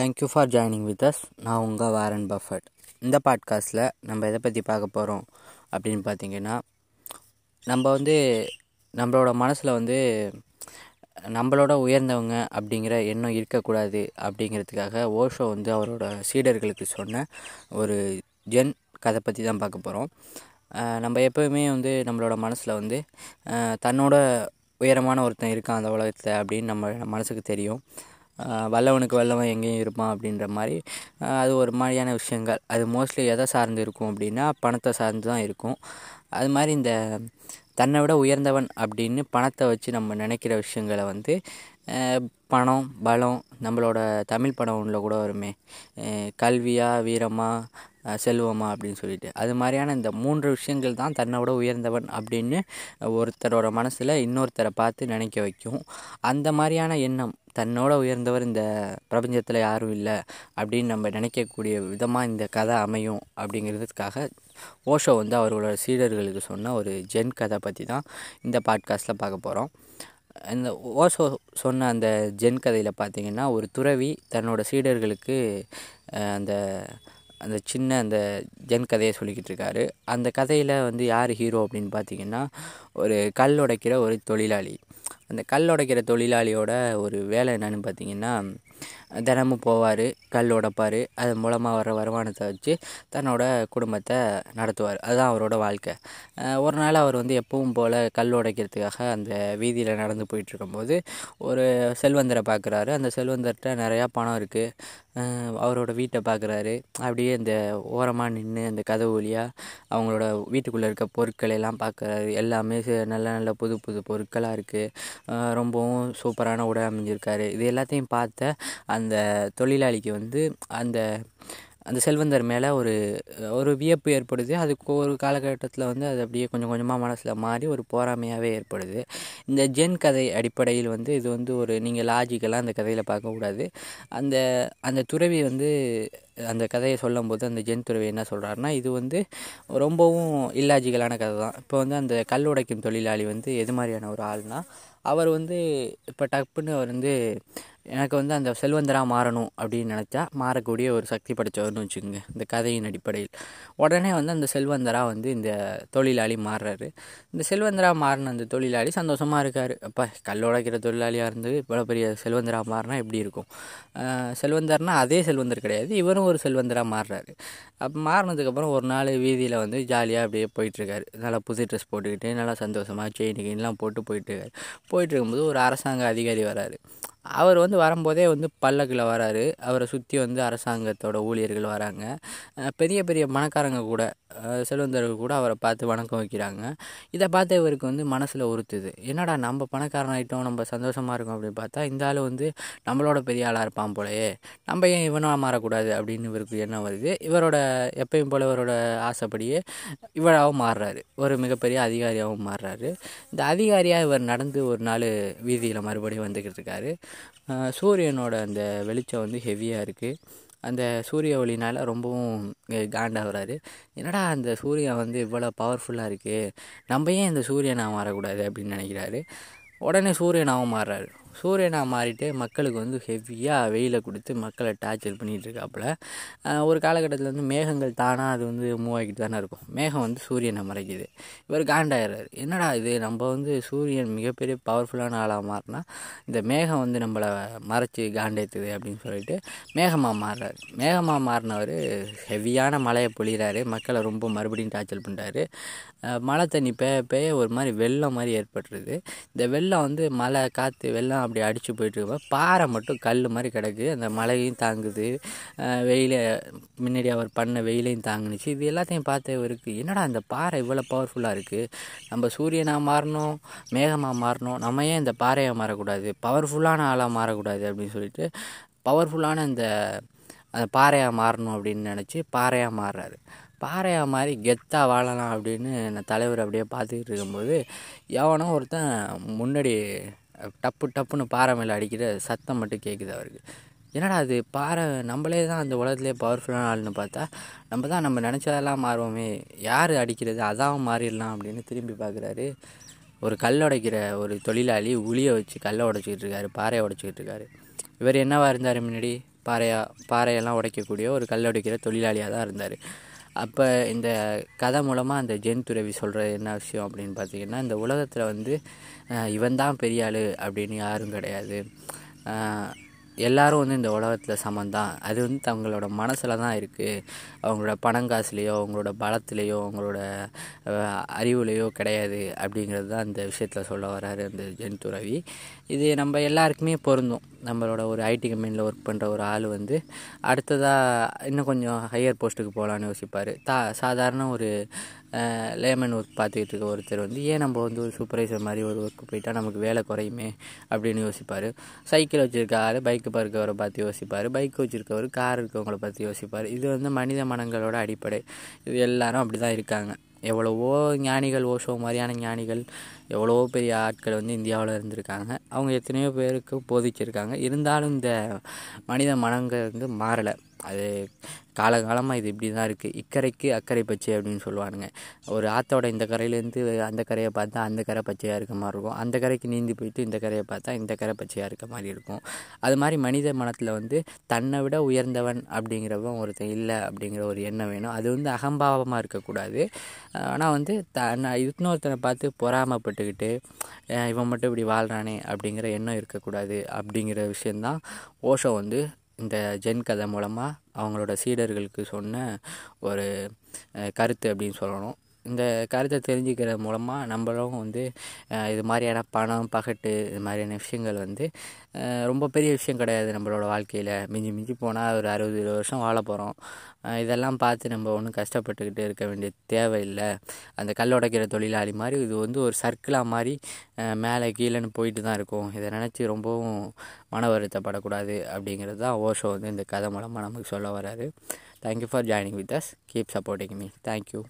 Thank you for joining with us நான் உங்கள் Warren Buffett. இந்த பாட்காஸ்ட்டில் நம்ம எதை பற்றி பார்க்க போகிறோம் அப்படின்னு பார்த்தீங்கன்னா நம்ம வந்து நம்மளோட மனசில் வந்து நம்மளோட உயர்ந்தவங்க அப்படிங்கிற எண்ணம் இருக்கக்கூடாது அப்படிங்கிறதுக்காக ஓஷோ வந்து அவரோட சீடர்களுக்கு சொன்ன ஒரு ஜென் கதை பற்றி தான் பார்க்க போகிறோம் நம்ம எப்போவுமே வந்து நம்மளோட மனசில் வந்து தன்னோட உயரமான ஒருத்தன் இருக்கான் அந்த உலகத்தில் அப்படின்னு நம்ம மனசுக்கு தெரியும். வல்லவனுக்கு வல்லவன் எங்கேயும் இருப்பான் அப்படின்ற மாதிரி அது ஒரு மாதிரியான விஷயங்கள். அது மோஸ்ட்லி எதை சார்ந்து இருக்கும் அப்படின்னா பணத்தை சார்ந்து தான் இருக்கும். அது மாதிரி இந்த தன்னை விட உயர்ந்தவன் அப்படின்னு பணத்தை வச்சு நம்ம நினைக்கிற விஷயங்களை வந்து பணம் பலம் நம்மளோட தமிழ் படம் ஒன்றில் கூட வருமே. கல்வியா வீரமா செல்வமா அப்படின்னு சொல்லிட்டு. அது மாதிரியான இந்த மூன்று விஷயங்கள் தான் தன்னை விட உயர்ந்தவன் அப்படின்னு ஒருத்தரோட மனசில் இன்னொருத்தரை பார்த்து நினைக்க வைக்கும். அந்த மாதிரியான எண்ணம் தன்னோட உயர்ந்தவர் இந்த பிரபஞ்சத்தில் யாரும் இல்லை அப்படின்னு நம்ம நினைக்கக்கூடிய விதமாக இந்த கதை அமையும் அப்படிங்கிறதுக்காக ஓஷோ வந்து அவர்களோட சீடர்களுக்கு சொன்ன ஒரு ஜென் கதை பற்றி தான் இந்த பாட்காஸ்ட்டில் பார்க்க போகிறோம் இந்த ஓஷோ சொன்ன அந்த ஜென் கதையில் பார்த்தீங்கன்னா ஒரு துறவி தன்னோட சீடர்களுக்கு அந்த அந்த சின்ன அந்த ஜென் கதையை சொல்லிக்கிட்டு இருக்காரு. அந்த கதையில் வந்து யார் ஹீரோ அப்படின்னு பார்த்தீங்கன்னா ஒரு கல் உடைக்கிற ஒரு தொழிலாளி. அந்த கல் உடைக்கிற தொழிலாளியோட ஒரு வேலை என்னென்னு பார்த்தீங்கன்னா தினமும் போவார் கல் உடைப்பார். அது மூலமாக வர வருமானத்தை வச்சு தன்னோட குடும்பத்தை நடத்துவார். அதுதான் அவரோட வாழ்க்கை. ஒரு நாள் அவர் வந்து எப்பவும் போல் கல் உடைக்கிறதுக்காக அந்த வீதியில் நடந்து போயிட்டுருக்கும்போது ஒரு செல்வந்தரை பார்க்குறாரு அந்த செல்வந்தர்கிட்ட நிறையா பணம் இருக்குது அவரோட வீட்டை பார்க்குறாரு அப்படியே இந்த ஓரமாக நின்று அந்த கதவு வழியாக அவங்களோட வீட்டுக்குள்ளே இருக்க பொருட்களை எல்லாம் பார்க்குறாரு எல்லாமே நல்ல நல்ல புது புது பொருட்களாக இருக்குது ரொம்பவும் சூப்பரான உடை அமைஞ்சிருக்காரு. இது எல்லாத்தையும் பார்த்த அந்த தொழிலாளிக்கு வந்து அந்த அந்த செல்வந்தர் மேலே ஒரு ஒரு வியப்பு ஏற்படுது. அதுக்கு ஒரு காலகட்டத்தில் வந்து அது அப்படியே கொஞ்சம் கொஞ்சமாக மனசில் மாறி ஒரு போராமையாகவே ஏற்படுது. இந்த ஜென் கதை அடிப்படையில் வந்து இது வந்து ஒரு நீங்கள் லாஜிக்கெல்லாம் அந்த கதையில் பார்க்கக்கூடாது அந்த அந்த துறவி வந்து அந்த கதையை சொல்லும்போது அந்த ஜென் துறவி என்ன சொல்கிறாருன்னா இது வந்து ரொம்பவும் இல்லாஜிக்கலான கதை தான். இப்போ வந்து அந்த கல் உடைக்கும் தொழிலாளி வந்து எது மாதிரியான ஒரு ஆள்னா அவர் வந்து இப்போ டப்புன்னு அவர் வந்து எனக்கு வந்து அந்த செல்வந்தராக மாறணும் அப்படின்னு நினச்சா மாறக்கூடிய ஒரு சக்தி படைத்தவர்னு வச்சுக்கோங்க இந்த கதையின் அடிப்படையில். உடனே வந்து அந்த செல்வந்தராக வந்து இந்த தொழிலாளி மாறுறாரு. இந்த செல்வந்தராக மாறின அந்த தொழிலாளி சந்தோஷமாக இருக்கார். அப்பா கல் உடைக்கிற தொழிலாளியாக இருந்து இவ்வளோ பெரிய செல்வந்தராக மாறினா எப்படி இருக்கும்? செல்வந்தர்னா அதே செல்வந்தர் கிடையாது இவரும் ஒரு செல்வந்தராக மாறுறாரு. அப்போ மாறினதுக்கப்புறம் ஒரு நாள் வீதியில் வந்து ஜாலியாக அப்படியே போயிட்டுருக்காரு. நல்லா புது ட்ரெஸ் போட்டுக்கிட்டு நல்லா சந்தோஷமாக செயின் கெயின்லாம் போட்டு போயிட்டுருக்காரு. போயிட்டு இருக்கும்போது ஒரு அரசாங்க அதிகாரி வராரு. அவர் வந்து வரும்போதே வந்து பல்லக்கில் வராரு. அவரை சுற்றி வந்து அரசாங்கத்தோட ஊழியர்கள் வராங்க. பெரிய பெரிய பணக்காரங்க கூட செல்வந்தர்கள் கூட அவரை பார்த்து வணக்கம் வைக்கிறாங்க. இதை பார்த்து இவருக்கு வந்து மனசில் உறுத்துது. என்னடா நம்ம பணக்காரன் ஆகிட்டோம் நம்ம சந்தோஷமாக இருக்கோம் அப்படின்னு பார்த்தா இந்த ஆள் வந்து நம்மளோட பெரிய ஆளாக இருப்பான் போலயே நம்ம ஏன் இவனாக மாறக்கூடாது அப்படின்னு இவருக்கு எண்ணம் வருது. இவரோட எப்பயும் போல் இவரோட ஆசைப்படியே இவராகவும் மாறுறாரு. ஒரு மிகப்பெரிய அதிகாரியாகவும் மாறுறாரு. இந்த அதிகாரியாக இவர் நடந்து ஒரு நாள் வீதியில் மறுபடியும் வந்துக்கிட்டு இருக்காரு. சூரியனோட அந்த வெளிச்சம் வந்து ஹெவியாக இருக்குது அந்த சூரிய ஒளினால் ரொம்பவும் காண்டாகிறாரு என்னடா அந்த சூரியன் வந்து இவ்வளோ பவர்ஃபுல்லாக இருக்குது நம்ம ஏன் இந்த சூரியனாக மாறக்கூடாது அப்படின்னு நினைக்கிறாரு? உடனே சூரியனாகவும் மாறுறாரு. சூரியனாக மாறிட்டு மக்களுக்கு வந்து ஹெவியாக வெயிலை கொடுத்து மக்களை டார்ச்சர் பண்ணிகிட்டு இருக்காப்புல. ஒரு காலகட்டத்தில் வந்து மேகங்கள் தானாக அது வந்து மூவ் ஆகிட்டு தானே இருக்கும். மேகம் வந்து சூரியனை மறைக்குது. இவர் காண்டாயிடுறாரு என்னடா இது? நம்ம வந்து சூரியன் மிகப்பெரிய பவர்ஃபுல்லான ஆளாக மாறினா இந்த மேகம் வந்து நம்மளை மறைச்சி காண்டேத்துது அப்படின்னு சொல்லிட்டு மேகமாக மாறுறாரு. மேகமாக மாறினவர் ஹெவியான மழையை பொழிகிறாரு மக்களை ரொம்ப மறுபடியும் டார்ச்சர் பண்ணுறாரு மழை தண்ணி பெய்ய பெய்ய ஒரு மாதிரி வெள்ளம் மாதிரி ஏற்பட்டுருது. இந்த வெள்ளம் வந்து மழை காற்று வெள்ளம் அப்படி அடித்து போயிட்டு பாறை மட்டும் கல் மாதிரி கிடக்கு. அந்த மழையும் தாங்குது. வெயில முன்னாடி அவர் பண்ண வெயிலையும் தாங்குனுச்சு. இது எல்லாத்தையும் பார்த்து இவருக்கு என்னடா அந்த பாறை இவ்வளோ பவர்ஃபுல்லாக இருக்குது நம்ம சூரியனாக மாறணும் மேகமாக மாறணும். நம்ம ஏன் இந்த பாறையாக மாறக்கூடாது? பவர்ஃபுல்லான ஆளாக மாறக்கூடாது அப்படின்னு சொல்லிட்டு பவர்ஃபுல்லான இந்த அந்த பாறையாக மாறணும் அப்படின்னு நினச்சி பாறையாக மாறுறாரு. பாறையாக மாதிரி கெத்தாக வாழலாம் அப்படின்னு நான் தலைவர் அப்படியே பார்த்துக்கிட்டு இருக்கும்போது எவனோ ஒருத்தன் முன்னாடி டப்பு டப்புன்னு பாறை மேலே அடிக்கிற சத்தம் மட்டும் கேட்குது அவருக்கு. என்னடா அது பாறை நம்மளே தான் அந்த உலகத்துலேயே பவர்ஃபுல்லான ஆள்னு பார்த்தா நம்ம தான் நம்ம நினச்சதெல்லாம் மாறுவோமே. யார் அடிக்கிறது? அதான் மாறிடலாம் அப்படின்னு திரும்பி பார்க்குறாரு. ஒரு கல் உடைக்கிற ஒரு தொழிலாளி உளியை வச்சு கல்லை உடைச்சிக்கிட்டு இருக்காரு பாறையை உடைச்சிக்கிட்டு இருக்காரு. இவர் என்னவாக இருந்தார் முன்னாடி? பாறையாக பாறையெல்லாம் உடைக்கக்கூடிய ஒரு கல் உடைக்கிற தொழிலாளியாக தான் இருந்தார். அப்போ இந்த கதை மூலமாக அந்த ஜென் துறவி சொல்கிறது என்ன விஷயம் அப்படின்னு பார்த்தீங்கன்னா இந்த உலகத்தில் வந்து இவன் தான் பெரிய ஆள் அப்படின்னு யாரும் கிடையாது. எல்லோரும் வந்து இந்த உலகத்தில் சமந்தான் அது வந்து தங்களோட மனசில் தான் இருக்குது அவங்களோட பணங்காசுலேயோ அவங்களோட பலத்துலேயோ அவங்களோட அறிவுலேயோ கிடையாது அப்படிங்கிறது தான் இந்த விஷயத்தில் சொல்ல வராரு அந்த ஜென்து ரவி இது நம்ம எல்லாருக்குமே பொருந்தும். நம்மளோட ஒரு ஐடி கம்பெனியில் ஒர்க் பண்ணுற ஒரு ஆள் வந்து அடுத்ததாக இன்னும் கொஞ்சம் ஹையர் போஸ்ட்டுக்கு போகலான்னு யோசிப்பார். தா சாதாரண ஒரு லேமன் ஒர்க் பார்த்துக்கிட்டு இருக்க ஒருத்தர் வந்து ஏன் நம்ம வந்து ஒரு சூப்பர்வைசர் மாதிரி ஒரு ஒர்க்கு போயிட்டால் நமக்கு வேலை குறையுமே? அப்படின்னு யோசிப்பார். சைக்கிள் வச்சுருக்க ஆள் பைக்கு பார்க்கவரை பார்த்து யோசிப்பார். பைக் வச்சுருக்கவர் கார் இருக்கவங்கள பார்த்து யோசிப்பார். இது வந்து மனித மனங்களோட அடிப்படை. இது எல்லாரும் அப்படி தான் இருக்காங்க. எவ்வளவோ ஞானிகள் ஓஷோ மாதிரியான ஞானிகள் எவ்வளவோ பெரிய ஆட்கள் வந்து இந்தியாவில் இருந்திருக்காங்க. அவங்க எத்தனையோ பேருக்கு போதிச்சிருக்காங்க. இருந்தாலும் இந்த மனித மனங்கள் வந்து மாறலை. அது காலகாலமாக இது இப்படி தான் இருக்குது இக்கரைக்கு அக்கறை பச்சை அப்படின்னு சொல்லுவானுங்க. ஒரு ஆற்றோட இந்த கரையிலேருந்து அந்த கரையை பார்த்தா அந்த கரை பச்சையாக இருக்க மாதிரி இருக்கும். அந்த கரைக்கு நீந்தி போயிட்டு இந்த கரையை பார்த்தா இந்த கரை பச்சையாக இருக்க மாதிரி இருக்கும். அது மாதிரி மனித மனத்தில் வந்து தன்னை விட உயர்ந்தவன் அப்படிங்கிறவன் ஒருத்தன் இல்லை அப்படிங்கிற ஒரு எண்ணம் வேணும். அது வந்து அகம்பாவமாக இருக்கக்கூடாது. ஆனால் வந்து தன்னை இன்னொருத்தனை பார்த்து பொறாமப்பட்டுக்கிட்டு இவன் மட்டும் இப்படி வாழ்கிறானே அப்படிங்கிற எண்ணம் இருக்கக்கூடாது அப்படிங்கிற விஷயந்தான் ஓஷோ வந்து இந்த ஜென் கதை மூலமாக அவங்களோட சீடர்களுக்கு சொன்ன ஒரு கருத்து அப்படின்னு சொல்லணும். இந்த கருத்தை தெரிஞ்சுக்கிற மூலமாக நம்மளும் வந்து இது மாதிரியான பணம் பகட்டு இது மாதிரியான விஷயங்கள் வந்து ரொம்ப பெரிய விஷயம் கிடையாது நம்மளோட வாழ்க்கையில். மிஞ்சி மிஞ்சி போனால் ஒரு அறுபது இருபது வருஷம் வாழ போகிறோம் இதெல்லாம் பார்த்து நம்ம ஒன்றும் கஷ்டப்பட்டுக்கிட்டு இருக்க வேண்டிய தேவையில்லை. அந்த கல் உடைக்கிற தொழிலாளி மாதிரி இது வந்து ஒரு சர்க்கிளாக மாதிரி மேலே கீழேன்னு போயிட்டு தான் இருக்கும். இதை நினச்சி ரொம்பவும் மன வருத்தப்படக்கூடாது அப்படிங்கிறது தான் ஓஷோ வந்து இந்த கதை மூலமாக நமக்கு சொல்ல வராது thank you for joining with us keep supporting me thank you